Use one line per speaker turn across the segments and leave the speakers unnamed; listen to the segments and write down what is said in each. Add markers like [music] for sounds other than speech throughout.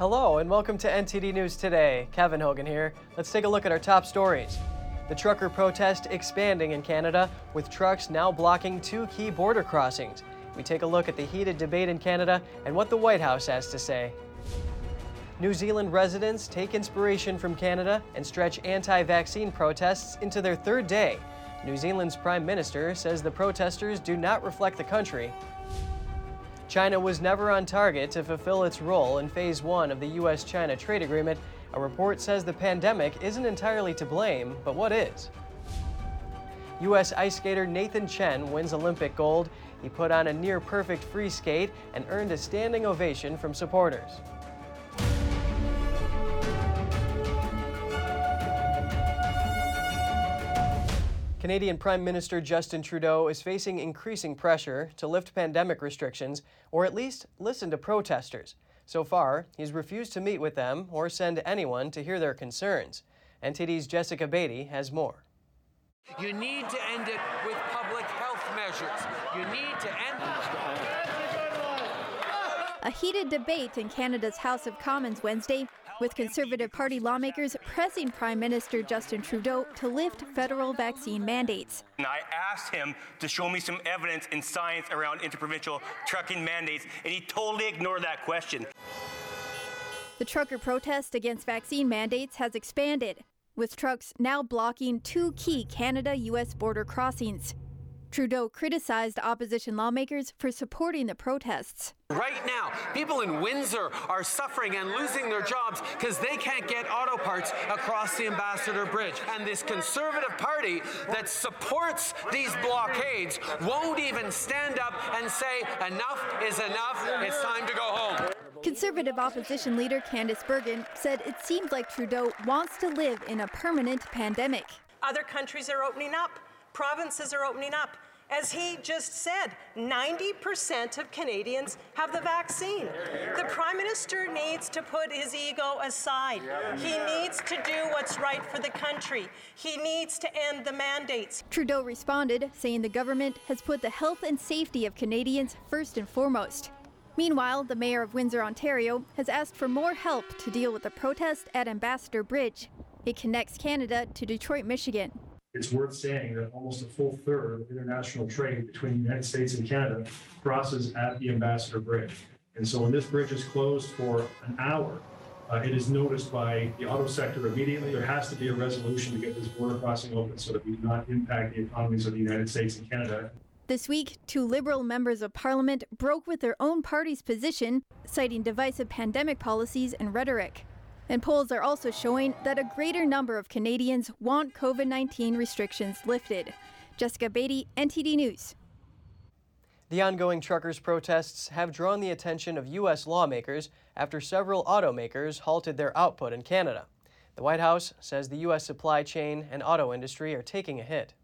Hello and welcome to NTD News Today. Kevin Hogan here. Let's take a look at our top stories. The trucker protest expanding in Canada, with trucks now blocking two key border crossings. We take a look at the heated debate in Canada and what the White House has to say. New Zealand residents take inspiration from Canada and stretch anti vaccine protests into their third day. New Zealand's Prime Minister says the protesters do not reflect the country. China was never on target to fulfill its role in Phase 1 of the U.S. China trade agreement. A report says the pandemic isn't entirely to blame, but what is? U.S. ice skater Nathan Chen wins Olympic gold. He put on a near perfect free skate and earned a standing ovation from supporters. Canadian Prime Minister Justin Trudeau is facing increasing pressure to lift pandemic restrictions or at least listen to protesters. So far, he's refused to meet with them or send anyone to hear their concerns. NTD's Jessica Beatty has more.
You need to end it with public health measures. You need to end
A heated debate in Canada's House of Commons Wednesday with Conservative Party lawmakers pressing Prime Minister Justin Trudeau to lift federal vaccine mandates.
And I asked him to show me some evidence in science around interprovincial trucking mandates, and he totally ignored that question.
The trucker protest against vaccine mandates has expanded, with trucks now blocking two key Canada US border crossings. Trudeau criticized opposition lawmakers for supporting the protests.
Right now, people in Windsor are suffering and losing their jobs because they can't get auto parts across the Ambassador Bridge. And this Conservative Party that supports these blockades won't even stand up and say, enough is enough, it's time to go home.
Conservative opposition leader Candice Bergen said it seems like Trudeau wants to live in a permanent pandemic.
Other countries are opening up provinces are opening up. As he just said, 90% of Canadians have the vaccine. The Prime Minister needs to put his ego aside. He needs to do what's right for the country. He needs to end the mandates.
Trudeau responded, saying the government has put the health and safety of Canadians first and foremost. Meanwhile, the Mayor of Windsor, Ontario, has asked for more help to deal with the protest at Ambassador Bridge. It connects Canada to Detroit, Michigan.
It's worth saying that almost a full third of international trade between the United States and Canada crosses at the Ambassador Bridge. And so when this bridge is closed for an hour, uh, it is noticed by the auto sector immediately. There has to be a resolution to get this border crossing open so that we do not impact the economies of the United States and Canada.
This week, two Liberal members of Parliament broke with their own party's position, citing divisive pandemic policies and rhetoric. And polls are also showing that a greater number of Canadians want COVID 19 restrictions lifted. Jessica Beatty, NTD News.
The ongoing truckers' protests have drawn the attention of U.S. lawmakers after several automakers halted their output in Canada. The White House says the U.S. supply chain and auto industry are taking a hit.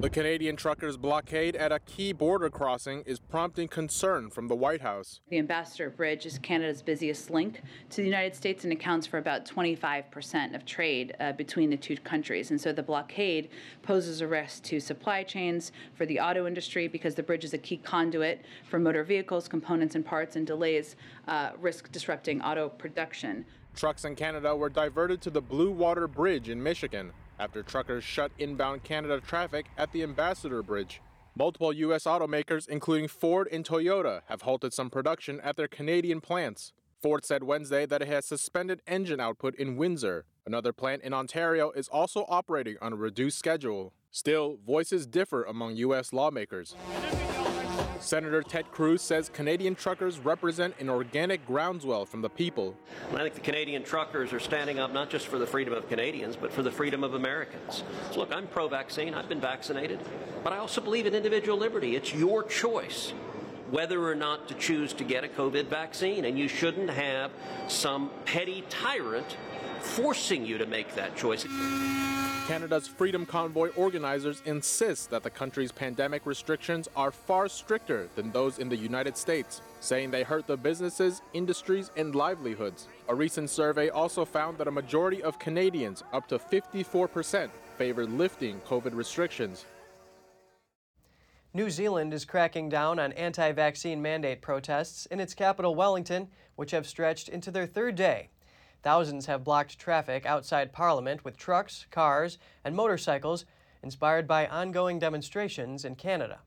The Canadian truckers' blockade at a key border crossing is prompting concern from the White House.
The Ambassador Bridge is Canada's busiest link to the United States and accounts for about 25% of trade uh, between the two countries. And so the blockade poses a risk to supply chains for the auto industry because the bridge is a key conduit for motor vehicles, components, and parts, and delays uh, risk disrupting auto production.
Trucks in Canada were diverted to the Blue Water Bridge in Michigan after truckers shut inbound Canada traffic at the Ambassador Bridge. Multiple U.S. automakers, including Ford and Toyota, have halted some production at their Canadian plants. Ford said Wednesday that it has suspended engine output in Windsor. Another plant in Ontario is also operating on a reduced schedule. Still, voices differ among U.S. lawmakers. Senator Ted Cruz says Canadian truckers represent an organic groundswell from the people.
I think the Canadian truckers are standing up not just for the freedom of Canadians, but for the freedom of Americans. So look, I'm pro vaccine, I've been vaccinated, but I also believe in individual liberty. It's your choice whether or not to choose to get a COVID vaccine, and you shouldn't have some petty tyrant forcing you to make that choice.
Canada's Freedom Convoy organizers insist that the country's pandemic restrictions are far stricter than those in the United States, saying they hurt the businesses, industries, and livelihoods. A recent survey also found that a majority of Canadians, up to 54%, favored lifting COVID restrictions.
New Zealand is cracking down on anti vaccine mandate protests in its capital, Wellington, which have stretched into their third day. Thousands have blocked traffic outside Parliament with trucks, cars, and motorcycles, inspired by ongoing demonstrations in Canada.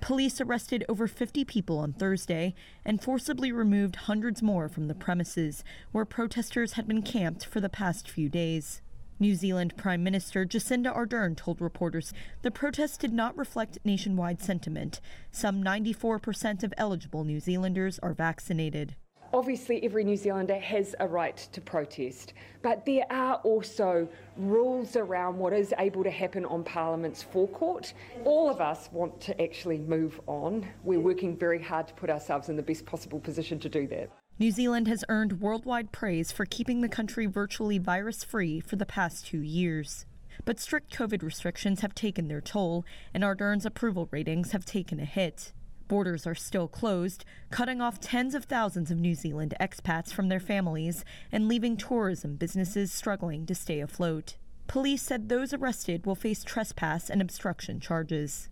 Police arrested over 50 people on Thursday and forcibly removed hundreds more from the premises where protesters had been camped for the past few days. New Zealand Prime Minister Jacinda Ardern told reporters the protest did not reflect nationwide sentiment. Some 94% of eligible New Zealanders are vaccinated.
Obviously, every New Zealander has a right to protest, but there are also rules around what is able to happen on Parliament's forecourt. All of us want to actually move on. We're working very hard to put ourselves in the best possible position to do that.
New Zealand has earned worldwide praise for keeping the country virtually virus free for the past two years. But strict COVID restrictions have taken their toll, and Ardern's approval ratings have taken a hit. Borders are still closed, cutting off tens of thousands of New Zealand expats from their families and leaving tourism businesses struggling to stay afloat. Police said those arrested will face trespass and obstruction charges.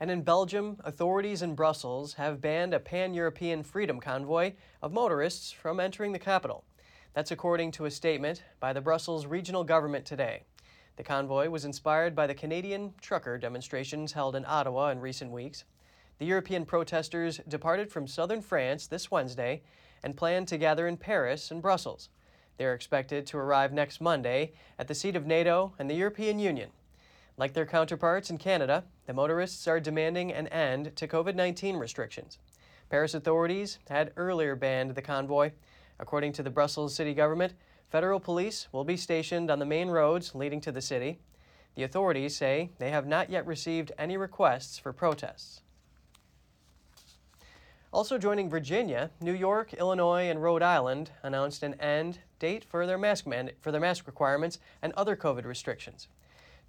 And in Belgium, authorities in Brussels have banned a pan European freedom convoy of motorists from entering the capital. That's according to a statement by the Brussels regional government today. The convoy was inspired by the Canadian trucker demonstrations held in Ottawa in recent weeks. The European protesters departed from southern France this Wednesday and plan to gather in Paris and Brussels. They are expected to arrive next Monday at the seat of NATO and the European Union. Like their counterparts in Canada, the motorists are demanding an end to COVID 19 restrictions. Paris authorities had earlier banned the convoy. According to the Brussels city government, federal police will be stationed on the main roads leading to the city. The authorities say they have not yet received any requests for protests. Also joining Virginia, New York, Illinois, and Rhode Island announced an end date for their mask mand- for their mask requirements and other COVID restrictions.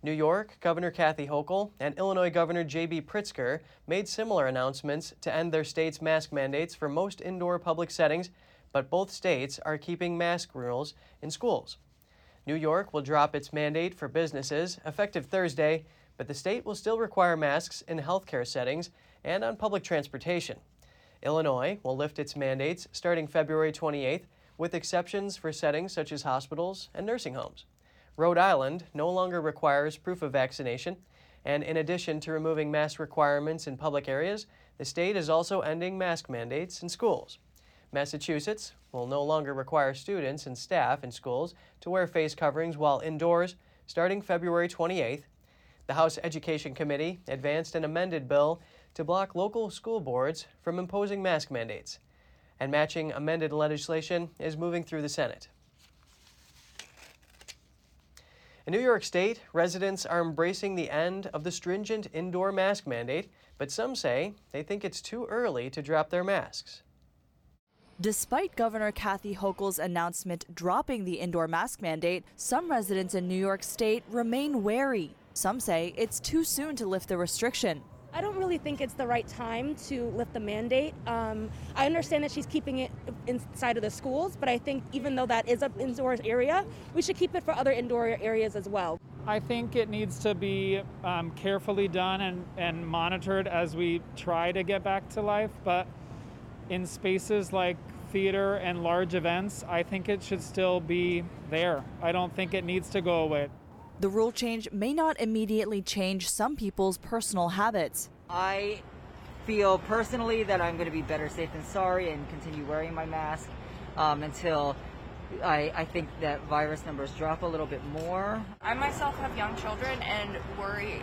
New York Governor Kathy Hochul and Illinois Governor J.B. Pritzker made similar announcements to end their state's mask mandates for most indoor public settings, but both states are keeping mask rules in schools. New York will drop its mandate for businesses effective Thursday, but the state will still require masks in healthcare settings and on public transportation. Illinois will lift its mandates starting February 28th, with exceptions for settings such as hospitals and nursing homes. Rhode Island no longer requires proof of vaccination, and in addition to removing mask requirements in public areas, the state is also ending mask mandates in schools. Massachusetts will no longer require students and staff in schools to wear face coverings while indoors starting February 28th. The House Education Committee advanced an amended bill to block local school boards from imposing mask mandates, and matching amended legislation is moving through the Senate. In New York State, residents are embracing the end of the stringent indoor mask mandate, but some say they think it's too early to drop their masks.
Despite Governor Kathy Hochul's announcement dropping the indoor mask mandate, some residents in New York State remain wary. Some say it's too soon to lift the restriction.
I don't really think it's the right time to lift the mandate. Um, I understand that she's keeping it inside of the schools, but I think even though that is an indoor area, we should keep it for other indoor areas as well.
I think it needs to be um, carefully done and, and monitored as we try to get back to life. But in spaces like theater and large events, I think it should still be there. I don't think it needs to go away.
The rule change may not immediately change some people's personal habits.
I feel personally that I'm going to be better safe than sorry and continue wearing my mask um, until I, I, think that virus numbers drop a little bit more.
I myself have young children and worry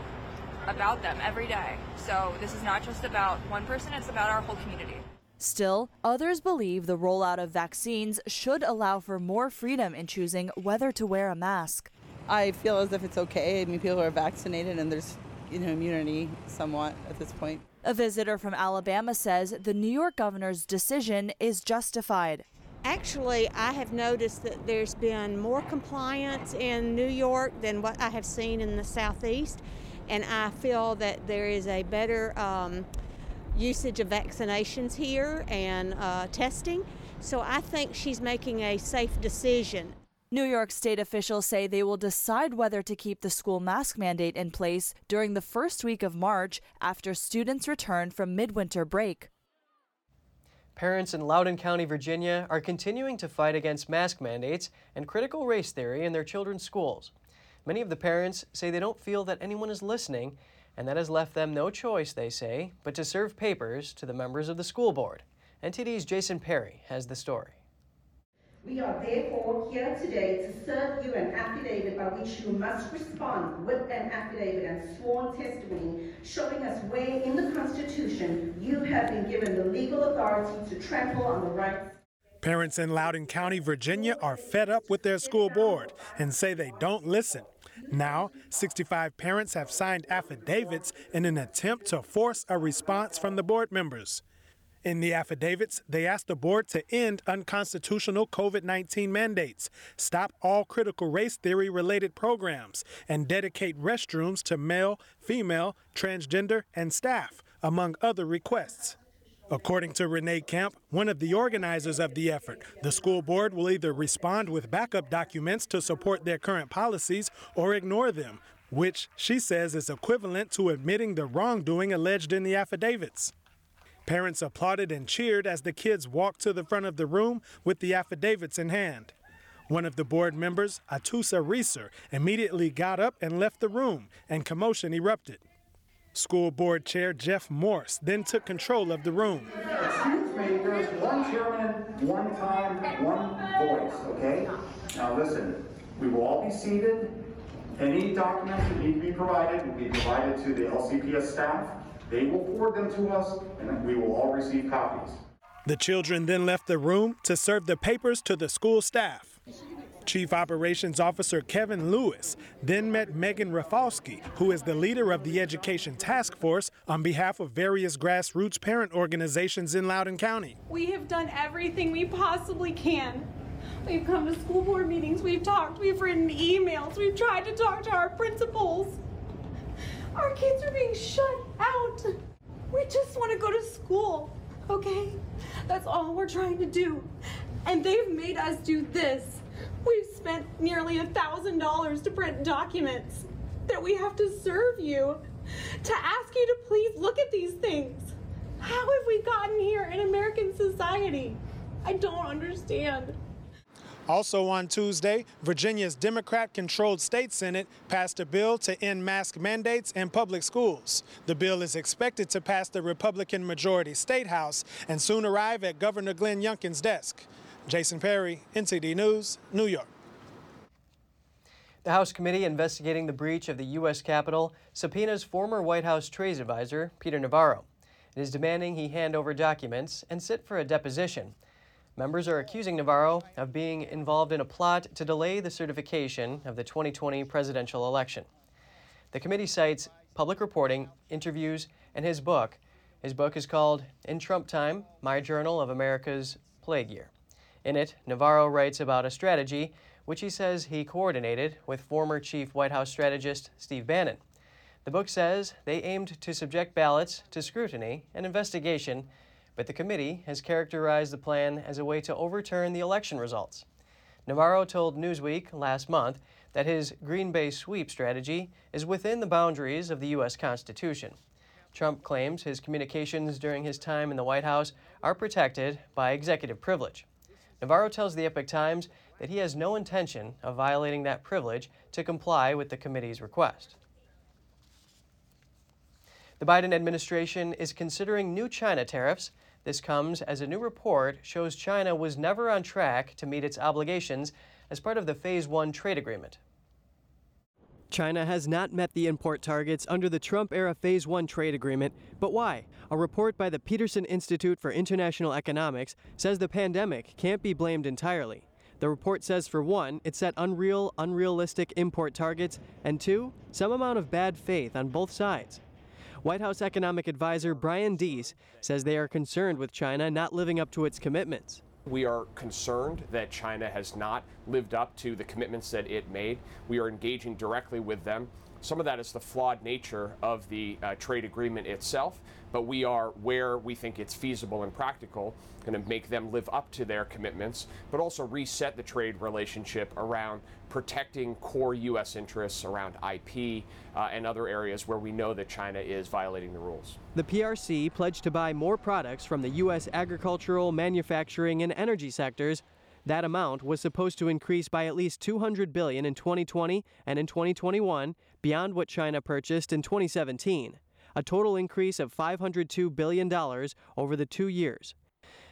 about them every day. So this is not just about one person, it's about our whole community.
Still, others believe the rollout of vaccines should allow for more freedom in choosing whether to wear a mask.
I feel as if it's okay. I mean, people are vaccinated and there's, you know, immunity somewhat at this point.
A visitor from Alabama says the New York governor's decision is justified.
Actually, I have noticed that there's been more compliance in New York than what I have seen in the Southeast, and I feel that there is a better um, usage of vaccinations here and uh, testing. So I think she's making a safe decision.
New York State officials say they will decide whether to keep the school mask mandate in place during the first week of March after students return from midwinter break.
Parents in Loudoun County, Virginia are continuing to fight against mask mandates and critical race theory in their children's schools. Many of the parents say they don't feel that anyone is listening, and that has left them no choice, they say, but to serve papers to the members of the school board. NTD's Jason Perry has the story.
We are therefore here today to serve you an affidavit by which you must respond with an affidavit and sworn testimony showing us where in the Constitution you have been given the legal authority to trample on the rights.
Parents in Loudoun County, Virginia are fed up with their school board and say they don't listen. Now, 65 parents have signed affidavits in an attempt to force a response from the board members. In the affidavits, they asked the board to end unconstitutional COVID 19 mandates, stop all critical race theory related programs, and dedicate restrooms to male, female, transgender, and staff, among other requests. According to Renee Camp, one of the organizers of the effort, the school board will either respond with backup documents to support their current policies or ignore them, which she says is equivalent to admitting the wrongdoing alleged in the affidavits. Parents applauded and cheered as the kids walked to the front of the room with the affidavits in hand. One of the board members, Atoosa Reaser, immediately got up and left the room, and commotion erupted. School board chair Jeff Morse then took control of the room.
Excuse me, there's one chairman, one time, one voice, okay? Now listen, we will all be seated. Any documents that need to be provided will be provided to the LCPS staff. They will forward them to us, and we will all receive copies.
The children then left the room to serve the papers to the school staff. Chief Operations Officer Kevin Lewis then met Megan Rafalski, who is the leader of the Education Task Force on behalf of various grassroots parent organizations in Loudoun County.
We have done everything we possibly can. We've come to school board meetings, we've talked, we've written emails, we've tried to talk to our principals. Our kids are being shut out. We just want to go to school, okay? That's all we're trying to do. And they've made us do this. We've spent nearly a thousand dollars to print documents that we have to serve you, to ask you to please look at these things. How have we gotten here in American society? I don't understand.
Also on Tuesday, Virginia's Democrat controlled state Senate passed a bill to end mask mandates in public schools. The bill is expected to pass the Republican majority state house and soon arrive at Governor Glenn Youngkin's desk. Jason Perry, NTD News, New York.
The House committee investigating the breach of the U.S. Capitol subpoenas former White House trade advisor Peter Navarro. It is demanding he hand over documents and sit for a deposition. Members are accusing Navarro of being involved in a plot to delay the certification of the 2020 presidential election. The committee cites public reporting, interviews, and his book. His book is called In Trump Time My Journal of America's Plague Year. In it, Navarro writes about a strategy which he says he coordinated with former chief White House strategist Steve Bannon. The book says they aimed to subject ballots to scrutiny and investigation but the committee has characterized the plan as a way to overturn the election results. Navarro told Newsweek last month that his Green Bay sweep strategy is within the boundaries of the U.S. Constitution. Trump claims his communications during his time in the White House are protected by executive privilege. Navarro tells the Epoch Times that he has no intention of violating that privilege to comply with the committee's request. The Biden administration is considering new China tariffs this comes as a new report shows China was never on track to meet its obligations as part of the Phase 1 trade agreement. China has not met the import targets under the Trump era Phase 1 trade agreement, but why? A report by the Peterson Institute for International Economics says the pandemic can't be blamed entirely. The report says, for one, it set unreal, unrealistic import targets, and two, some amount of bad faith on both sides. White House economic advisor Brian Deese says they are concerned with China not living up to its commitments.
We are concerned that China has not lived up to the commitments that it made. We are engaging directly with them some of that is the flawed nature of the uh, trade agreement itself, but we are where we think it's feasible and practical, going to make them live up to their commitments, but also reset the trade relationship around protecting core U.S. interests around IP uh, and other areas where we know that China is violating the rules.
The PRC pledged to buy more products from the U.S. agricultural, manufacturing, and energy sectors. That amount was supposed to increase by at least 200 billion in 2020 and in 2021, beyond what China purchased in 2017, a total increase of 502 billion dollars over the 2 years.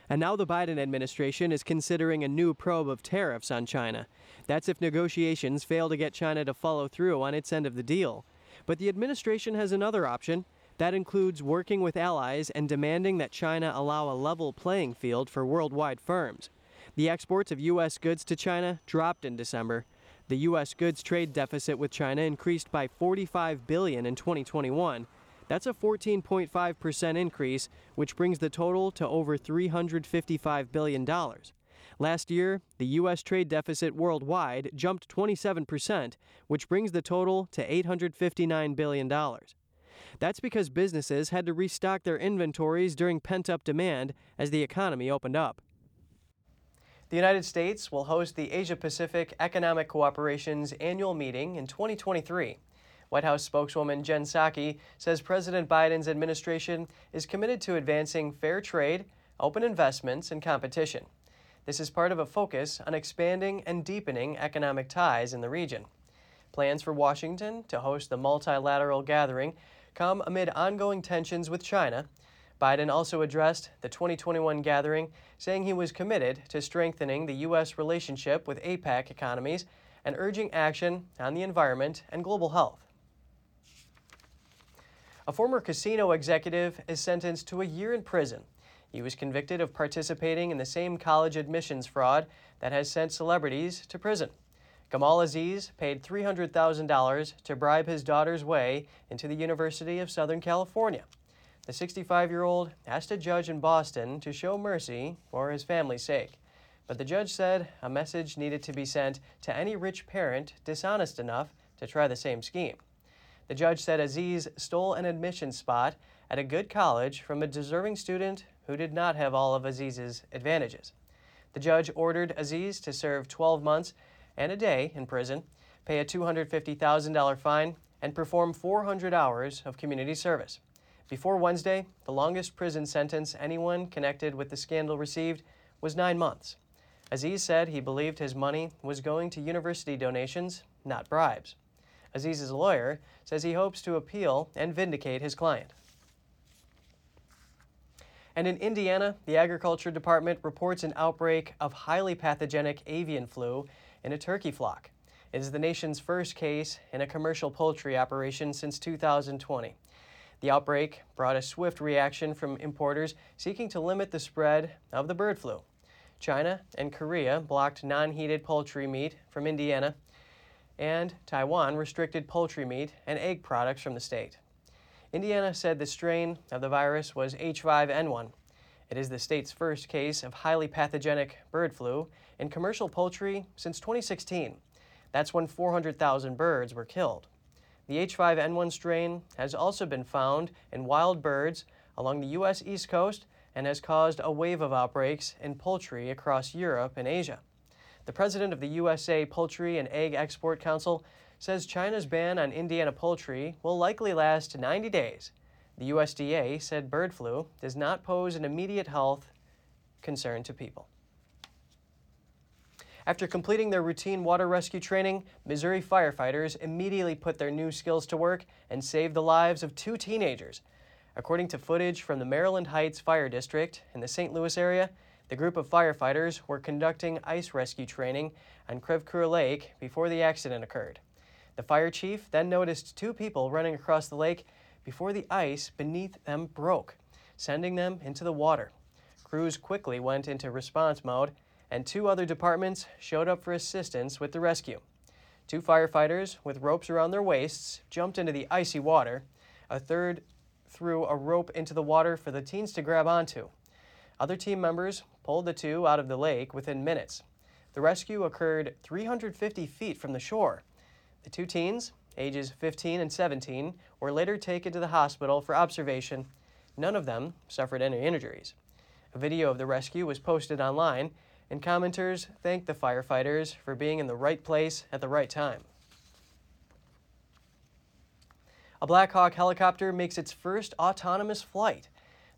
And now the Biden administration is considering a new probe of tariffs on China. That's if negotiations fail to get China to follow through on its end of the deal. But the administration has another option. That includes working with allies and demanding that China allow a level playing field for worldwide firms. The exports of U.S. goods to China dropped in December. The U.S. goods trade deficit with China increased by 45 billion in 2021. That's a 14.5% increase, which brings the total to over $355 billion. Last year, the U.S. trade deficit worldwide jumped 27%, which brings the total to $859 billion. That's because businesses had to restock their inventories during pent up demand as the economy opened up. The United States will host the Asia Pacific Economic Cooperation's annual meeting in 2023. White House spokeswoman Jen Psaki says President Biden's administration is committed to advancing fair trade, open investments, and competition. This is part of a focus on expanding and deepening economic ties in the region. Plans for Washington to host the multilateral gathering come amid ongoing tensions with China. Biden also addressed the 2021 gathering, saying he was committed to strengthening the U.S. relationship with APEC economies and urging action on the environment and global health. A former casino executive is sentenced to a year in prison. He was convicted of participating in the same college admissions fraud that has sent celebrities to prison. Gamal Aziz paid $300,000 to bribe his daughter's way into the University of Southern California. The 65 year old asked a judge in Boston to show mercy for his family's sake. But the judge said a message needed to be sent to any rich parent dishonest enough to try the same scheme. The judge said Aziz stole an admission spot at a good college from a deserving student who did not have all of Aziz's advantages. The judge ordered Aziz to serve 12 months and a day in prison, pay a $250,000 fine, and perform 400 hours of community service. Before Wednesday, the longest prison sentence anyone connected with the scandal received was nine months. Aziz said he believed his money was going to university donations, not bribes. Aziz's lawyer says he hopes to appeal and vindicate his client. And in Indiana, the Agriculture Department reports an outbreak of highly pathogenic avian flu in a turkey flock. It is the nation's first case in a commercial poultry operation since 2020. The outbreak brought a swift reaction from importers seeking to limit the spread of the bird flu. China and Korea blocked non heated poultry meat from Indiana and Taiwan restricted poultry meat and egg products from the state. Indiana said the strain of the virus was H5N1. It is the state's first case of highly pathogenic bird flu in commercial poultry since 2016. That's when 400,000 birds were killed. The H5N1 strain has also been found in wild birds along the U.S. East Coast and has caused a wave of outbreaks in poultry across Europe and Asia. The president of the USA Poultry and Egg Export Council says China's ban on Indiana poultry will likely last 90 days. The USDA said bird flu does not pose an immediate health concern to people. After completing their routine water rescue training, Missouri firefighters immediately put their new skills to work and saved the lives of two teenagers. According to footage from the Maryland Heights Fire District in the St. Louis area, the group of firefighters were conducting ice rescue training on Crèvecoeur Lake before the accident occurred. The fire chief then noticed two people running across the lake before the ice beneath them broke, sending them into the water. Crews quickly went into response mode, and two other departments showed up for assistance with the rescue. Two firefighters with ropes around their waists jumped into the icy water. A third threw a rope into the water for the teens to grab onto. Other team members pulled the two out of the lake within minutes. The rescue occurred 350 feet from the shore. The two teens ages 15 and 17, were later taken to the hospital for observation. None of them suffered any injuries. A video of the rescue was posted online, and commenters thanked the firefighters for being in the right place at the right time. A Black Hawk helicopter makes its first autonomous flight.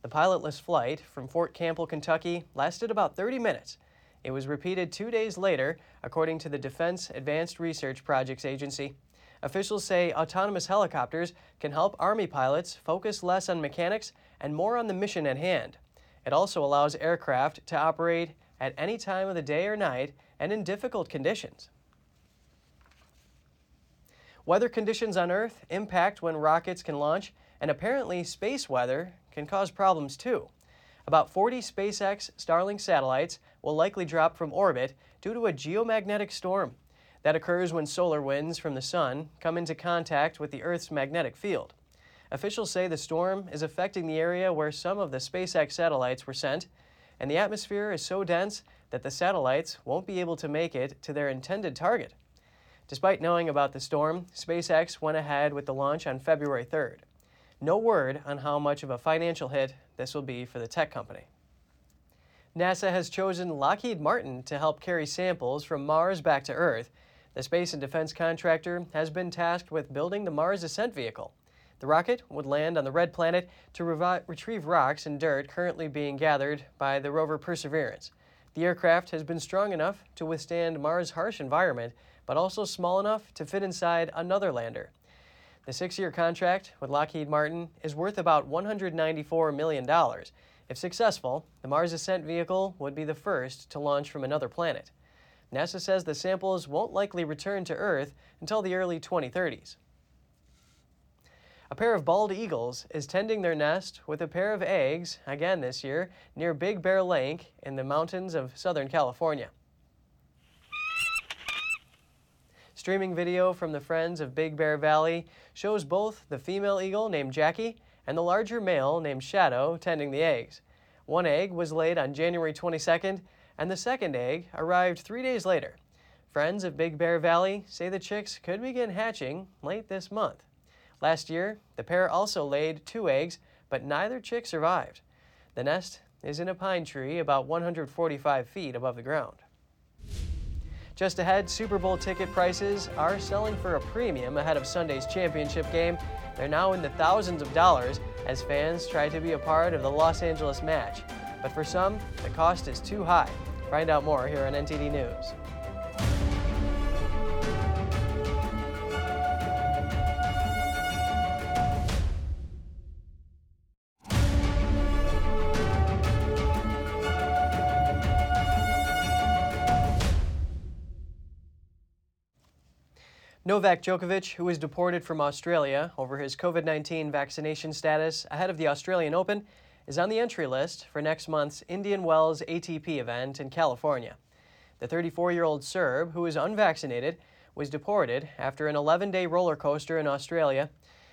The pilotless flight from Fort Campbell, Kentucky lasted about 30 minutes. It was repeated two days later, according to the Defense Advanced Research Projects Agency. Officials say autonomous helicopters can help Army pilots focus less on mechanics and more on the mission at hand. It also allows aircraft to operate at any time of the day or night and in difficult conditions. Weather conditions on Earth impact when rockets can launch, and apparently space weather can cause problems too. About 40 SpaceX Starlink satellites will likely drop from orbit due to a geomagnetic storm. That occurs when solar winds from the sun come into contact with the Earth's magnetic field. Officials say the storm is affecting the area where some of the SpaceX satellites were sent, and the atmosphere is so dense that the satellites won't be able to make it to their intended target. Despite knowing about the storm, SpaceX went ahead with the launch on February 3rd. No word on how much of a financial hit this will be for the tech company. NASA has chosen Lockheed Martin to help carry samples from Mars back to Earth. The space and defense contractor has been tasked with building the Mars Ascent Vehicle. The rocket would land on the red planet to revi- retrieve rocks and dirt currently being gathered by the rover Perseverance. The aircraft has been strong enough to withstand Mars' harsh environment but also small enough to fit inside another lander. The six year contract with Lockheed Martin is worth about $194 million. If successful, the Mars Ascent vehicle would be the first to launch from another planet. NASA says the samples won't likely return to Earth until the early 2030s. A pair of bald eagles is tending their nest with a pair of eggs again this year near Big Bear Lake in the mountains of Southern California. Streaming video from the Friends of Big Bear Valley shows both the female eagle named Jackie and the larger male named Shadow tending the eggs. One egg was laid on January 22nd, and the second egg arrived three days later. Friends of Big Bear Valley say the chicks could begin hatching late this month. Last year, the pair also laid two eggs, but neither chick survived. The nest is in a pine tree about 145 feet above the ground. Just ahead, Super Bowl ticket prices are selling for a premium ahead of Sunday's championship game. They're now in the thousands of dollars as fans try to be a part of the Los Angeles match. But for some, the cost is too high. Find out more here on NTD News. Novak Djokovic, who was deported from Australia over his COVID 19 vaccination status ahead of the Australian Open, is on the entry list for next month's Indian Wells ATP event in California. The 34 year old Serb, who is unvaccinated, was deported after an 11 day roller coaster in Australia.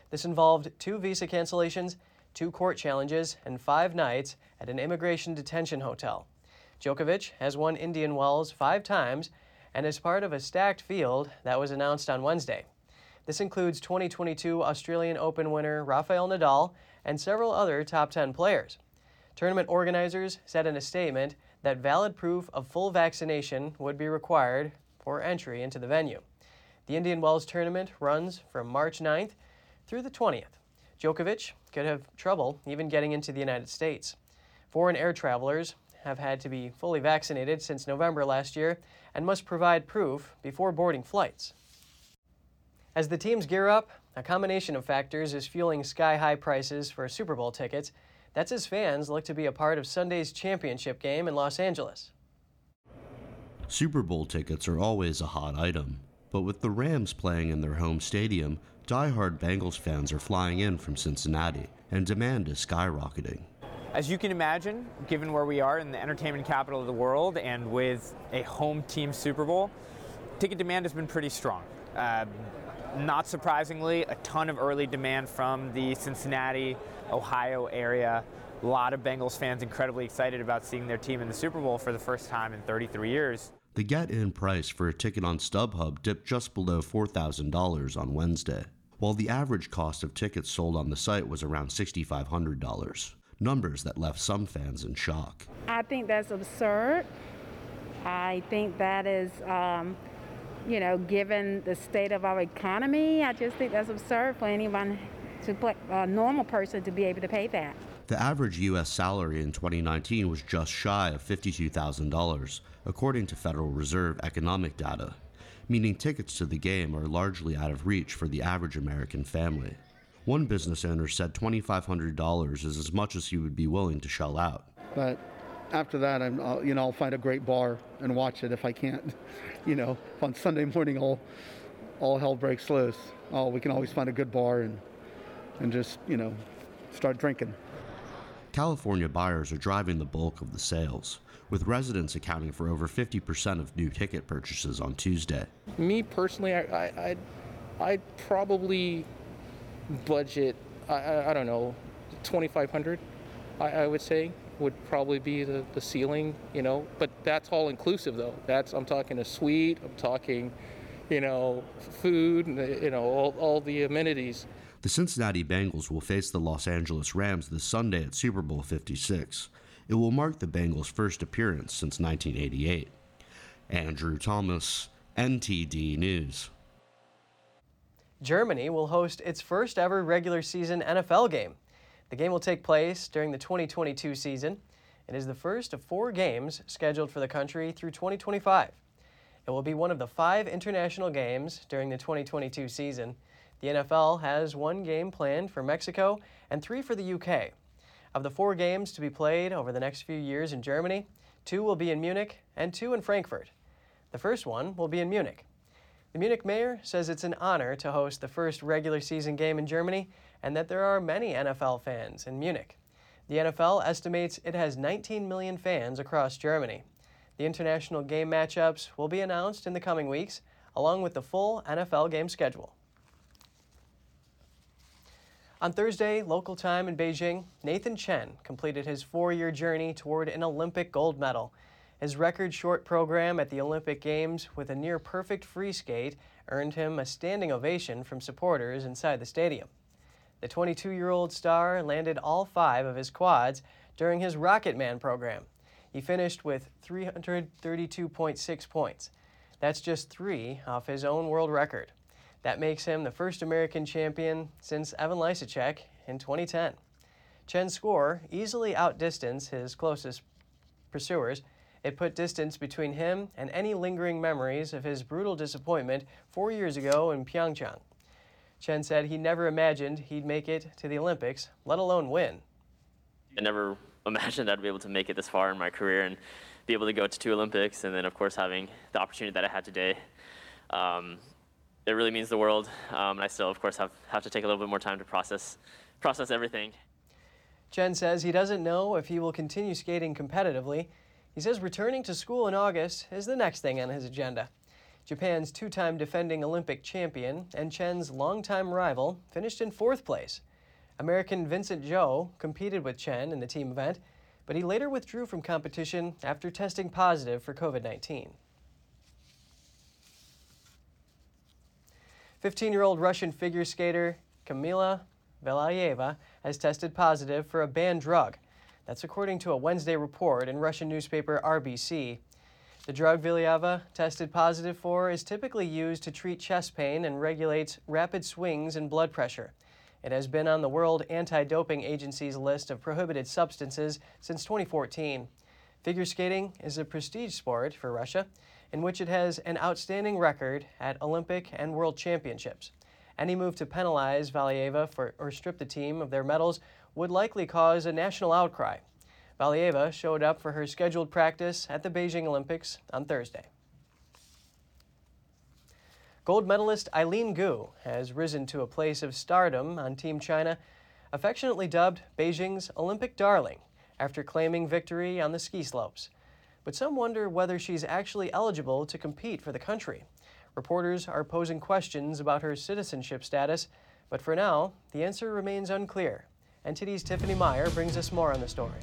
This involved two visa cancellations, two court challenges, and five nights at an immigration detention hotel. Djokovic has won Indian Wells five times and is part of a stacked field that was announced on Wednesday. This includes 2022 Australian Open winner Rafael Nadal and several other top 10 players. Tournament organizers said in a statement that valid proof of full vaccination would be required for entry into the venue. The Indian Wells tournament runs from March 9th through the 20th. Djokovic could have trouble even getting into the United States. Foreign air travelers have had to be fully vaccinated since November last year and must provide proof before boarding flights. As the teams gear up, a combination of factors is fueling sky high prices for Super Bowl tickets. That's as fans look to be a part of Sunday's championship game in Los Angeles.
Super Bowl tickets are always a hot item, but with the Rams playing in their home stadium, die-hard Bengals fans are flying in from Cincinnati, and demand is skyrocketing.
As you can imagine, given where we are in the entertainment capital of the world and with a home team Super Bowl, ticket demand has been pretty strong. Uh, not surprisingly, a ton of early demand from the Cincinnati, Ohio area. A lot of Bengals fans incredibly excited about seeing their team in the Super Bowl for the first time in 33 years.
The get in price for a ticket on StubHub dipped just below $4,000 on Wednesday, while the average cost of tickets sold on the site was around $6,500, numbers that left some fans in shock.
I think that's absurd. I think that is, um, you know, given the state of our economy, I just think that's absurd for anyone to play, a normal person to be able to pay that.
The average U.S. salary in 2019 was just shy of $52,000, according to Federal Reserve economic data, meaning tickets to the game are largely out of reach for the average American family. One business owner said $2,500 is as much as he would be willing to shell out.
But after that, I'm, I'll, you know, I'll find a great bar and watch it if I can't. [laughs] You know, on Sunday morning, all, all hell breaks loose. Oh, we can always find a good bar and, and just, you know, start drinking.
California buyers are driving the bulk of the sales, with residents accounting for over 50% of new ticket purchases on Tuesday.
Me personally, I, I, I'd, I'd probably budget, I, I, I don't know, 2500 I, I would say would probably be the, the ceiling, you know, but that's all inclusive though. That's, I'm talking a suite, I'm talking, you know, food, you know, all, all the amenities.
The Cincinnati Bengals will face the Los Angeles Rams this Sunday at Super Bowl 56. It will mark the Bengals' first appearance since 1988. Andrew Thomas, NTD News.
Germany will host its first ever regular season NFL game. The game will take place during the 2022 season. It is the first of four games scheduled for the country through 2025. It will be one of the five international games during the 2022 season. The NFL has one game planned for Mexico and three for the UK. Of the four games to be played over the next few years in Germany, two will be in Munich and two in Frankfurt. The first one will be in Munich. The Munich mayor says it's an honor to host the first regular season game in Germany and that there are many NFL fans in Munich. The NFL estimates it has 19 million fans across Germany. The international game matchups will be announced in the coming weeks, along with the full NFL game schedule. On Thursday, local time in Beijing, Nathan Chen completed his four year journey toward an Olympic gold medal. His record short program at the Olympic Games with a near perfect free skate earned him a standing ovation from supporters inside the stadium. The 22 year old star landed all five of his quads during his Rocket Man program. He finished with 332.6 points. That's just three off his own world record. That makes him the first American champion since Evan Lysacek in 2010. Chen's score easily outdistanced his closest pursuers. It put distance between him and any lingering memories of his brutal disappointment four years ago in Pyeongchang. Chen said he never imagined he'd make it to the Olympics, let alone win.
I never [laughs] imagined I'd be able to make it this far in my career and be able to go to two Olympics, and then, of course, having the opportunity that I had today. Um, it really means the world, um, and I still, of course, have, have to take a little bit more time to process, process everything.
Chen says he doesn't know if he will continue skating competitively. He says returning to school in August is the next thing on his agenda. Japan's two time defending Olympic champion and Chen's longtime rival finished in fourth place. American Vincent Zhou competed with Chen in the team event, but he later withdrew from competition after testing positive for COVID 19. 15 year old Russian figure skater Kamila Valieva has tested positive for a banned drug. That's according to a Wednesday report in Russian newspaper RBC. The drug Valieva tested positive for is typically used to treat chest pain and regulates rapid swings in blood pressure. It has been on the World Anti Doping Agency's list of prohibited substances since 2014. Figure skating is a prestige sport for Russia, in which it has an outstanding record at Olympic and World Championships. Any move to penalize Valieva for, or strip the team of their medals would likely cause a national outcry. Valieva showed up for her scheduled practice at the Beijing Olympics on Thursday. Gold medalist Eileen Gu has risen to a place of stardom on Team China, affectionately dubbed Beijing's Olympic darling after claiming victory on the ski slopes. But some wonder whether she's actually eligible to compete for the country. Reporters are posing questions about her citizenship status, but for now, the answer remains unclear. NTD's Tiffany Meyer brings us more on the story.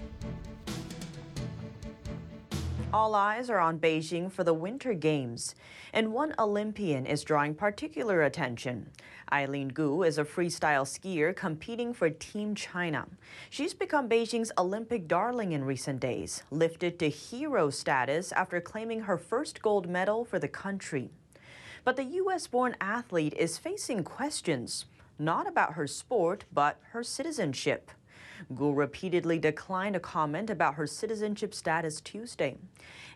All eyes are on Beijing for the Winter Games, and one Olympian is drawing particular attention. Eileen Gu is a freestyle skier competing for Team China. She's become Beijing's Olympic darling in recent days, lifted to hero status after claiming her first gold medal for the country. But the U.S. born athlete is facing questions, not about her sport, but her citizenship. Gu repeatedly declined a comment about her citizenship status Tuesday.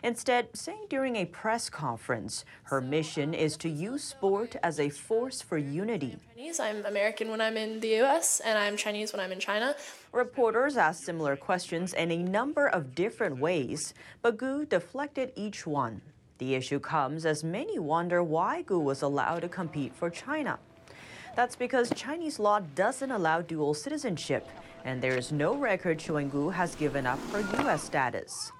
Instead, saying during a press conference, her mission um, is to use sport as a force for unity.
Chinese. I'm American when I'm in the US, and I'm Chinese when I'm in China.
Reporters asked similar questions in a number of different ways, but Gu deflected each one. The issue comes as many wonder why Gu was allowed to compete for China. That's because Chinese law doesn't allow dual citizenship, and there is no record showing Gu has given up her U.S. status.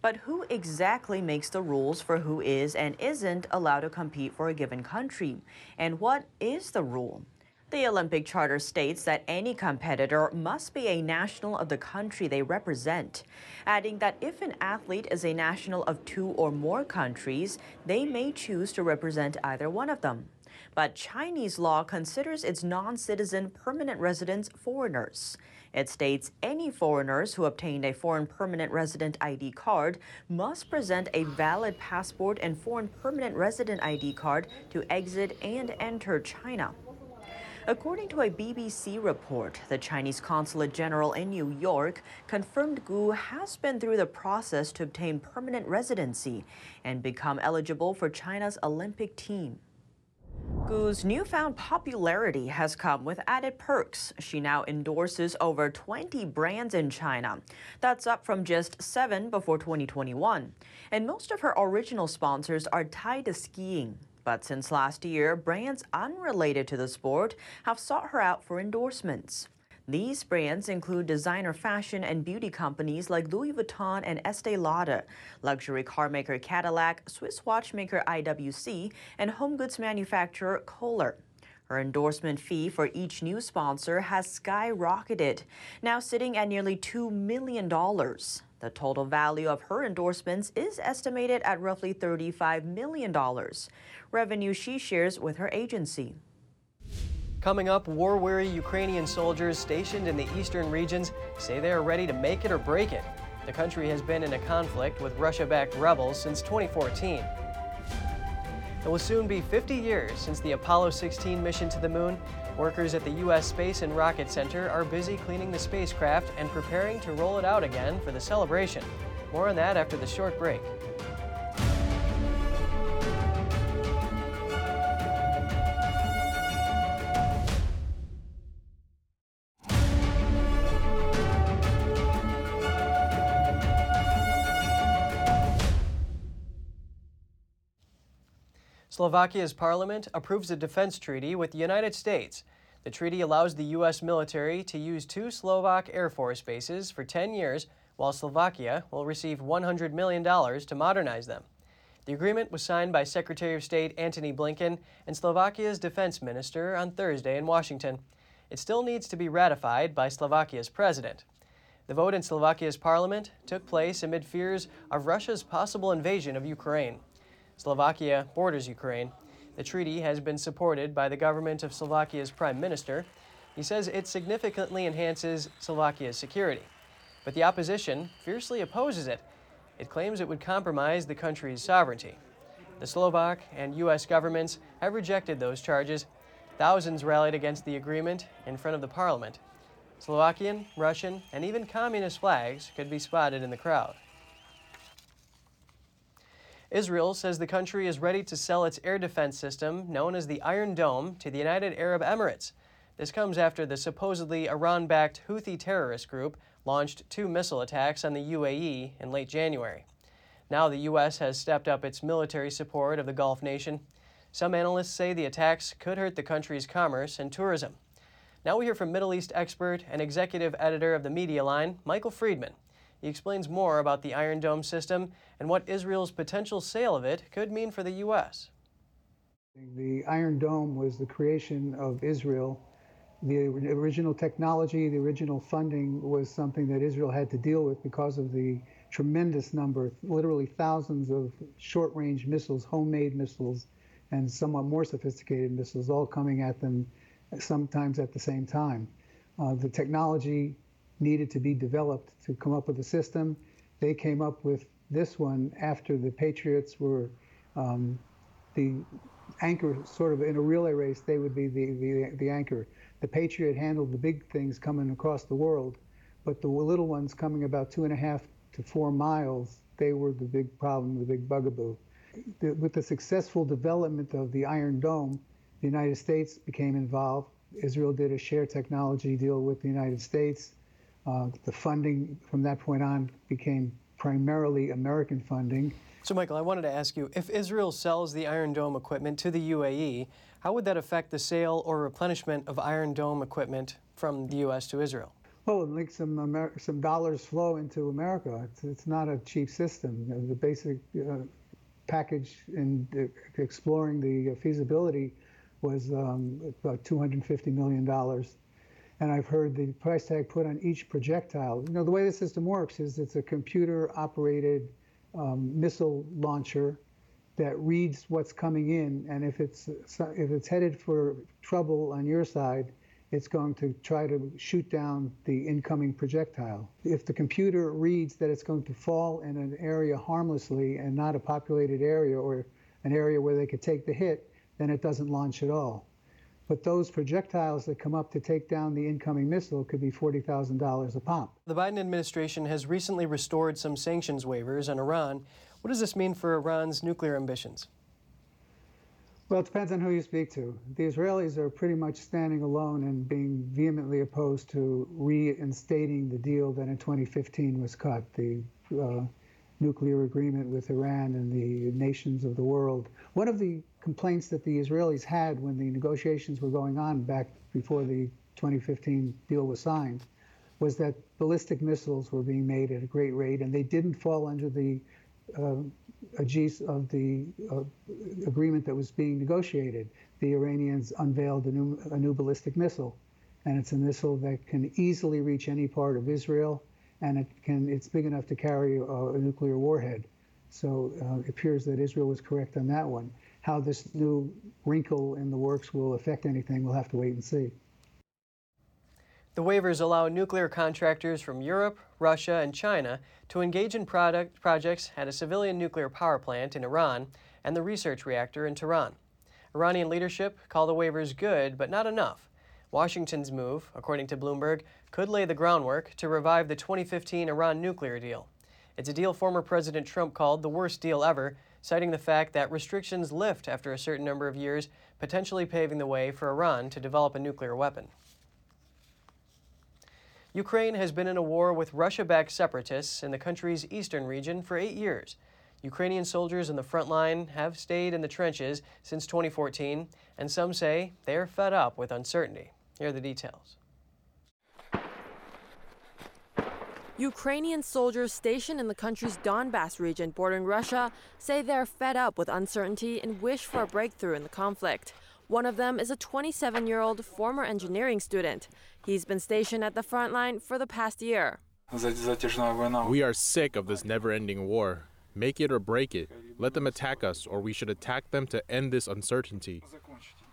But who exactly makes the rules for who is and isn't allowed to compete for a given country? And what is the rule? The Olympic Charter states that any competitor must be a national of the country they represent, adding that if an athlete is a national of two or more countries, they may choose to represent either one of them. But Chinese law considers its non citizen permanent residents foreigners. It states any foreigners who obtained a foreign permanent resident ID card must present a valid passport and foreign permanent resident ID card to exit and enter China. According to a BBC report, the Chinese Consulate General in New York confirmed Gu has been through the process to obtain permanent residency and become eligible for China's Olympic team. Gu's newfound popularity has come with added perks. She now endorses over 20 brands in China. That's up from just seven before 2021. And most of her original sponsors are tied to skiing. But since last year, brands unrelated to the sport have sought her out for endorsements. These brands include designer fashion and beauty companies like Louis Vuitton and Estee Lauder, luxury car maker Cadillac, Swiss watchmaker IWC, and home goods manufacturer Kohler. Her endorsement fee for each new sponsor has skyrocketed, now sitting at nearly $2 million. The total value of her endorsements is estimated at roughly $35 million, revenue she shares with her agency.
Coming up, war weary Ukrainian soldiers stationed in the eastern regions say they are ready to make it or break it. The country has been in a conflict with Russia backed rebels since 2014. It will soon be 50 years since the Apollo 16 mission to the moon. Workers at the U.S. Space and Rocket Center are busy cleaning the spacecraft and preparing to roll it out again for the celebration. More on that after the short break. Slovakia's parliament approves a defense treaty with the United States. The treaty allows the U.S. military to use two Slovak Air Force bases for 10 years, while Slovakia will receive $100 million to modernize them. The agreement was signed by Secretary of State Antony Blinken and Slovakia's defense minister on Thursday in Washington. It still needs to be ratified by Slovakia's president. The vote in Slovakia's parliament took place amid fears of Russia's possible invasion of Ukraine. Slovakia borders Ukraine. The treaty has been supported by the government of Slovakia's prime minister. He says it significantly enhances Slovakia's security. But the opposition fiercely opposes it. It claims it would compromise the country's sovereignty. The Slovak and U.S. governments have rejected those charges. Thousands rallied against the agreement in front of the parliament. Slovakian, Russian, and even communist flags could be spotted in the crowd. Israel says the country is ready to sell its air defense system, known as the Iron Dome, to the United Arab Emirates. This comes after the supposedly Iran backed Houthi terrorist group launched two missile attacks on the UAE in late January. Now the U.S. has stepped up its military support of the Gulf nation. Some analysts say the attacks could hurt the country's commerce and tourism. Now we hear from Middle East expert and executive editor of the Media Line, Michael Friedman. He explains more about the Iron Dome system and what Israel's potential sale of it could mean for the U.S.
The Iron Dome was the creation of Israel. The original technology, the original funding was something that Israel had to deal with because of the tremendous number, literally thousands of short range missiles, homemade missiles, and somewhat more sophisticated missiles, all coming at them sometimes at the same time. Uh, the technology needed to be developed to come up with a system. They came up with this one after the Patriots were um, the anchor, sort of in a relay race, they would be the, the, the anchor. The Patriot handled the big things coming across the world, but the little ones coming about two and a half to four miles, they were the big problem, the big bugaboo. The, with the successful development of the Iron Dome, the United States became involved. Israel did a shared technology deal with the United States. Uh, the funding from that point on became primarily American funding.
So, Michael, I wanted to ask you if Israel sells the Iron Dome equipment to the UAE, how would that affect the sale or replenishment of Iron Dome equipment from the U.S. to Israel?
Well, it makes some Amer- some dollars flow into America. It's, it's not a cheap system. You know, the basic uh, package in uh, exploring the feasibility was um, about 250 million dollars. And I've heard the price tag put on each projectile. You know, the way the system works is it's a computer-operated um, missile launcher that reads what's coming in, and if it's if it's headed for trouble on your side, it's going to try to shoot down the incoming projectile. If the computer reads that it's going to fall in an area harmlessly and not a populated area or an area where they could take the hit, then it doesn't launch at all. But those projectiles that come up to take down the incoming missile could be $40,000 a pop.
The Biden administration has recently restored some sanctions waivers on Iran. What does this mean for Iran's nuclear ambitions?
Well, it depends on who you speak to. The Israelis are pretty much standing alone and being vehemently opposed to reinstating the deal that in 2015 was cut, the uh, nuclear agreement with Iran and the nations of the world. One of the complaints that the Israelis had when the negotiations were going on back before the 2015 deal was signed was that ballistic missiles were being made at a great rate and they didn't fall under the uh, aegis of the uh, agreement that was being negotiated. The Iranians unveiled a new, a new ballistic missile, and it's a missile that can easily reach any part of Israel, and it can it's big enough to carry a, a nuclear warhead. So uh, it appears that Israel was correct on that one. How this new wrinkle in the works will affect anything, we'll have to wait and see.
The waivers allow nuclear contractors from Europe, Russia, and China to engage in product projects at a civilian nuclear power plant in Iran and the research reactor in Tehran. Iranian leadership call the waivers good, but not enough. Washington's move, according to Bloomberg, could lay the groundwork to revive the 2015 Iran nuclear deal. It's a deal former President Trump called the worst deal ever, citing the fact that restrictions lift after a certain number of years, potentially paving the way for Iran to develop a nuclear weapon. Ukraine has been in a war with Russia backed separatists in the country's eastern region for eight years. Ukrainian soldiers in the front line have stayed in the trenches since 2014, and some say they are fed up with uncertainty. Here are the details.
Ukrainian soldiers stationed in the country's Donbass region bordering Russia say they're fed up with uncertainty and wish for a breakthrough in the conflict. One of them is a 27 year old former engineering student. He's been stationed at the front line for the past year.
We are sick of this never ending war. Make it or break it. Let them attack us, or we should attack them to end this uncertainty.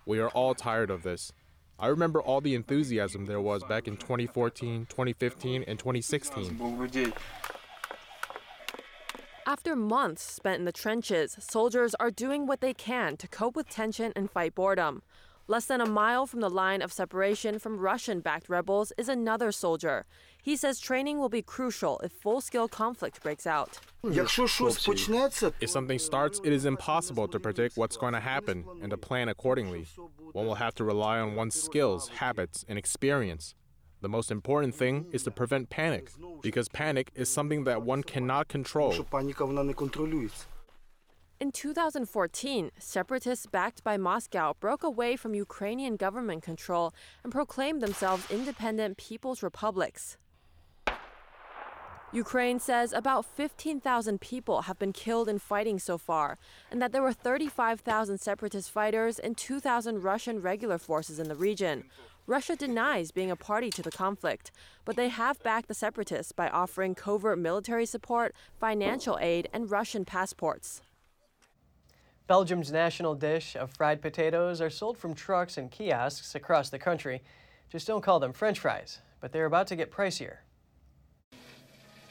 We are all tired of this. I remember all the enthusiasm there was back in 2014, 2015, and 2016.
After months spent in the trenches, soldiers are doing what they can to cope with tension and fight boredom. Less than a mile from the line of separation from Russian backed rebels is another soldier. He says training will be crucial if full scale conflict breaks out.
If something starts, it is impossible to predict what's going to happen and to plan accordingly. One will have to rely on one's skills, habits, and experience. The most important thing is to prevent panic, because panic is something that one cannot control.
In 2014, separatists backed by Moscow broke away from Ukrainian government control and proclaimed themselves independent people's republics. Ukraine says about 15,000 people have been killed in fighting so far, and that there were 35,000 separatist fighters and 2,000 Russian regular forces in the region. Russia denies being a party to the conflict, but they have backed the separatists by offering covert military support, financial aid, and Russian passports.
Belgium's national dish of fried potatoes are sold from trucks and kiosks across the country. Just don't call them french fries, but they're about to get pricier.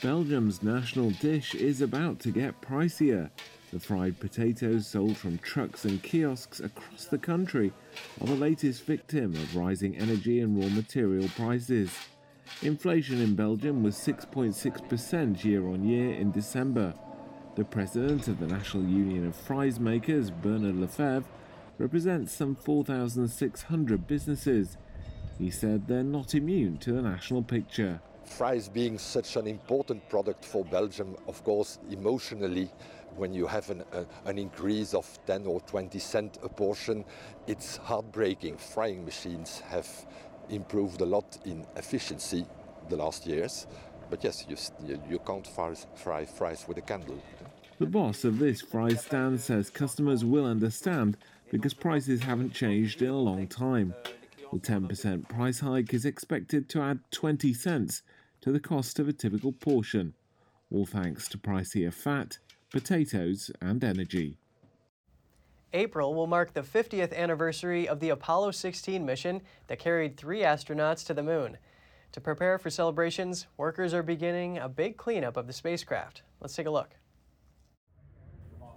Belgium's national dish is about to get pricier. The fried potatoes sold from trucks and kiosks across the country are the latest victim of rising energy and raw material prices. Inflation in Belgium was 6.6% year on year in December. The president of the National Union of Fries Makers, Bernard Lefebvre, represents some 4,600 businesses. He said they're not immune to the national picture
fries being such an important product for Belgium, of course, emotionally, when you have an, a, an increase of 10 or 20 cent a portion, it's heartbreaking. Frying machines have improved a lot in efficiency the last years, but yes, you, you can't fry fries with a candle.
The boss of this fry stand says customers will understand because prices haven't changed in a long time. The 10% price hike is expected to add 20 cents to the cost of a typical portion, all thanks to pricier fat, potatoes, and energy.
April will mark the 50th anniversary of the Apollo 16 mission that carried three astronauts to the moon. To prepare for celebrations, workers are beginning a big cleanup of the spacecraft. Let's take a look.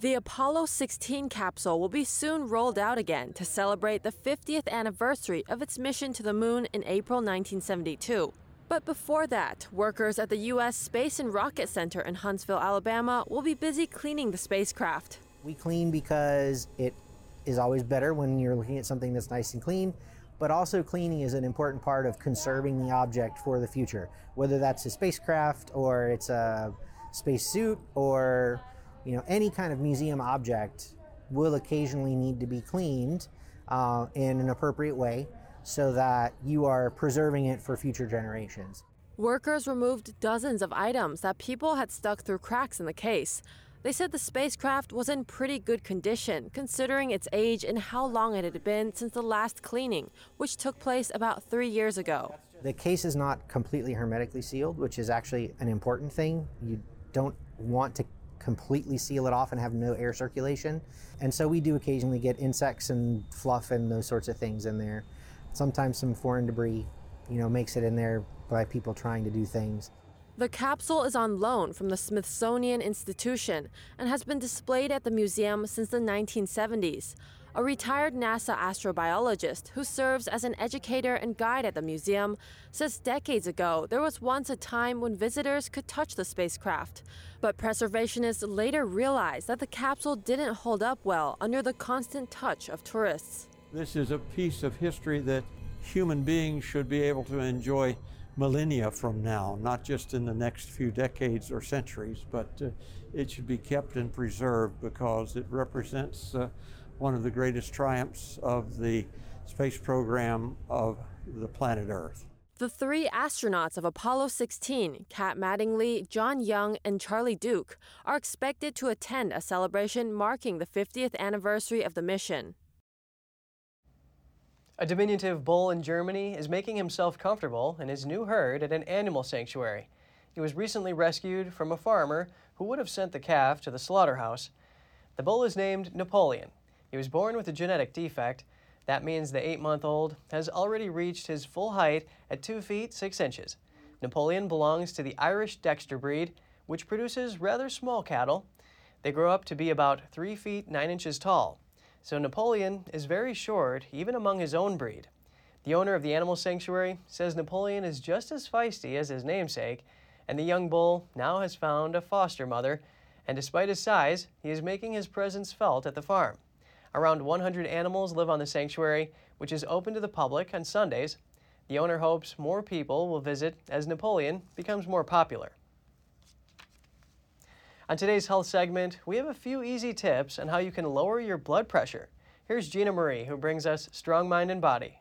The Apollo 16 capsule will be soon rolled out again to celebrate the 50th anniversary of its mission to the moon in April 1972. But before that, workers at the U.S. Space and Rocket Center in Huntsville, Alabama will be busy cleaning the spacecraft.
We clean because it is always better when you're looking at something that's nice and clean, but also cleaning is an important part of conserving the object for the future, whether that's a spacecraft or it's a spacesuit or you know any kind of museum object will occasionally need to be cleaned uh, in an appropriate way so that you are preserving it for future generations.
Workers removed dozens of items that people had stuck through cracks in the case. They said the spacecraft was in pretty good condition, considering its age and how long it had been since the last cleaning, which took place about three years ago.
The case is not completely hermetically sealed, which is actually an important thing. You don't want to completely seal it off and have no air circulation. And so we do occasionally get insects and fluff and those sorts of things in there. Sometimes some foreign debris, you know, makes it in there by people trying to do things.
The capsule is on loan from the Smithsonian Institution and has been displayed at the museum since the 1970s. A retired NASA astrobiologist who serves as an educator and guide at the museum says decades ago there was once a time when visitors could touch the spacecraft. But preservationists later realized that the capsule didn't hold up well under the constant touch of tourists.
This is a piece of history that human beings should be able to enjoy millennia from now, not just in the next few decades or centuries, but uh, it should be kept and preserved because it represents uh, one of the greatest triumphs of the space program of the planet Earth.
The three astronauts of Apollo 16, Ken Mattingly, John Young, and Charlie Duke, are expected to attend a celebration marking the 50th anniversary of the mission.
A diminutive bull in Germany is making himself comfortable in his new herd at an animal sanctuary. He was recently rescued from a farmer who would have sent the calf to the slaughterhouse. The bull is named Napoleon. He was born with a genetic defect. That means the eight month old has already reached his full height at 2 feet 6 inches. Napoleon belongs to the Irish Dexter breed, which produces rather small cattle. They grow up to be about 3 feet 9 inches tall. So Napoleon is very short, even among his own breed. The owner of the animal sanctuary says Napoleon is just as feisty as his namesake, and the young bull now has found a foster mother, and despite his size, he is making his presence felt at the farm. Around 100 animals live on the sanctuary, which is open to the public on Sundays. The owner hopes more people will visit as Napoleon becomes more popular. On today's health segment, we have a few easy tips on how you can lower your blood pressure. Here's Gina Marie, who brings us Strong Mind and Body.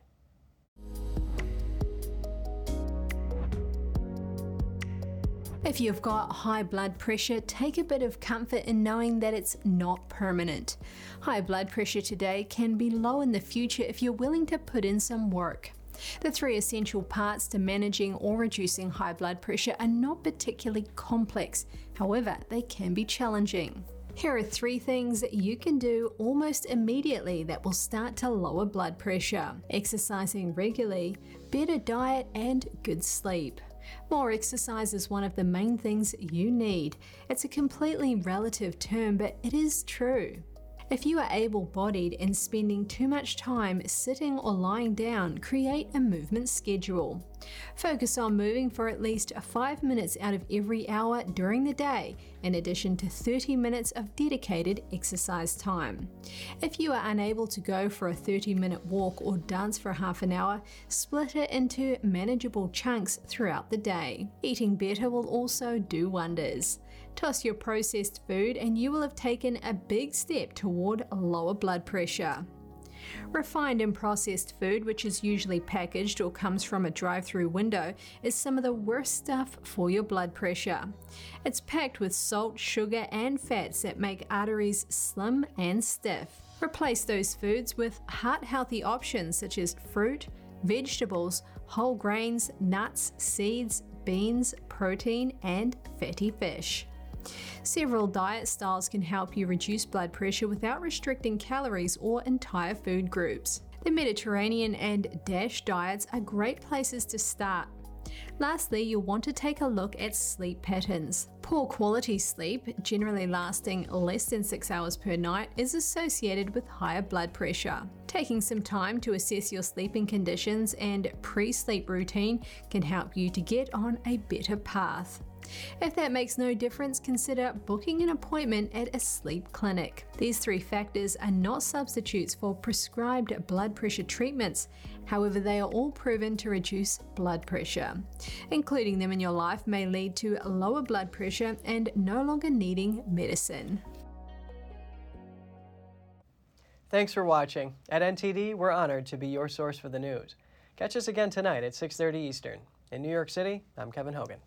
If you've got high blood pressure, take a bit of comfort in knowing that it's not permanent. High blood pressure today can be low in the future if you're willing to put in some work. The three essential parts to managing or reducing high blood pressure are not particularly complex, however, they can be challenging. Here are three things you can do almost immediately that will start to lower blood pressure exercising regularly, better diet, and good sleep. More exercise is one of the main things you need. It's a completely relative term, but it is true. If you are able bodied and spending too much time sitting or lying down, create a movement schedule. Focus on moving for at least 5 minutes out of every hour during the day, in addition to 30 minutes of dedicated exercise time. If you are unable to go for a 30 minute walk or dance for half an hour, split it into manageable chunks throughout the day. Eating better will also do wonders. Toss your processed food, and you will have taken a big step toward lower blood pressure. Refined and processed food, which is usually packaged or comes from a drive through window, is some of the worst stuff for your blood pressure. It's packed with salt, sugar, and fats that make arteries slim and stiff. Replace those foods with heart healthy options such as fruit, vegetables, whole grains, nuts, seeds, beans, protein, and fatty fish. Several diet styles can help you reduce blood pressure without restricting calories or entire food groups. The Mediterranean and DASH diets are great places to start. Lastly, you'll want to take a look at sleep patterns. Poor quality sleep, generally lasting less than 6 hours per night, is associated with higher blood pressure. Taking some time to assess your sleeping conditions and pre sleep routine can help you to get on a better path. If that makes no difference, consider booking an appointment at a sleep clinic. These three factors are not substitutes for prescribed blood pressure treatments, however, they are all proven to reduce blood pressure. Including them in your life may lead to lower blood pressure and no longer needing medicine.
Thanks for watching. At NTD, we're honored to be your source for the news. Catch us again tonight at 6:30 Eastern. In New York City, I'm Kevin Hogan.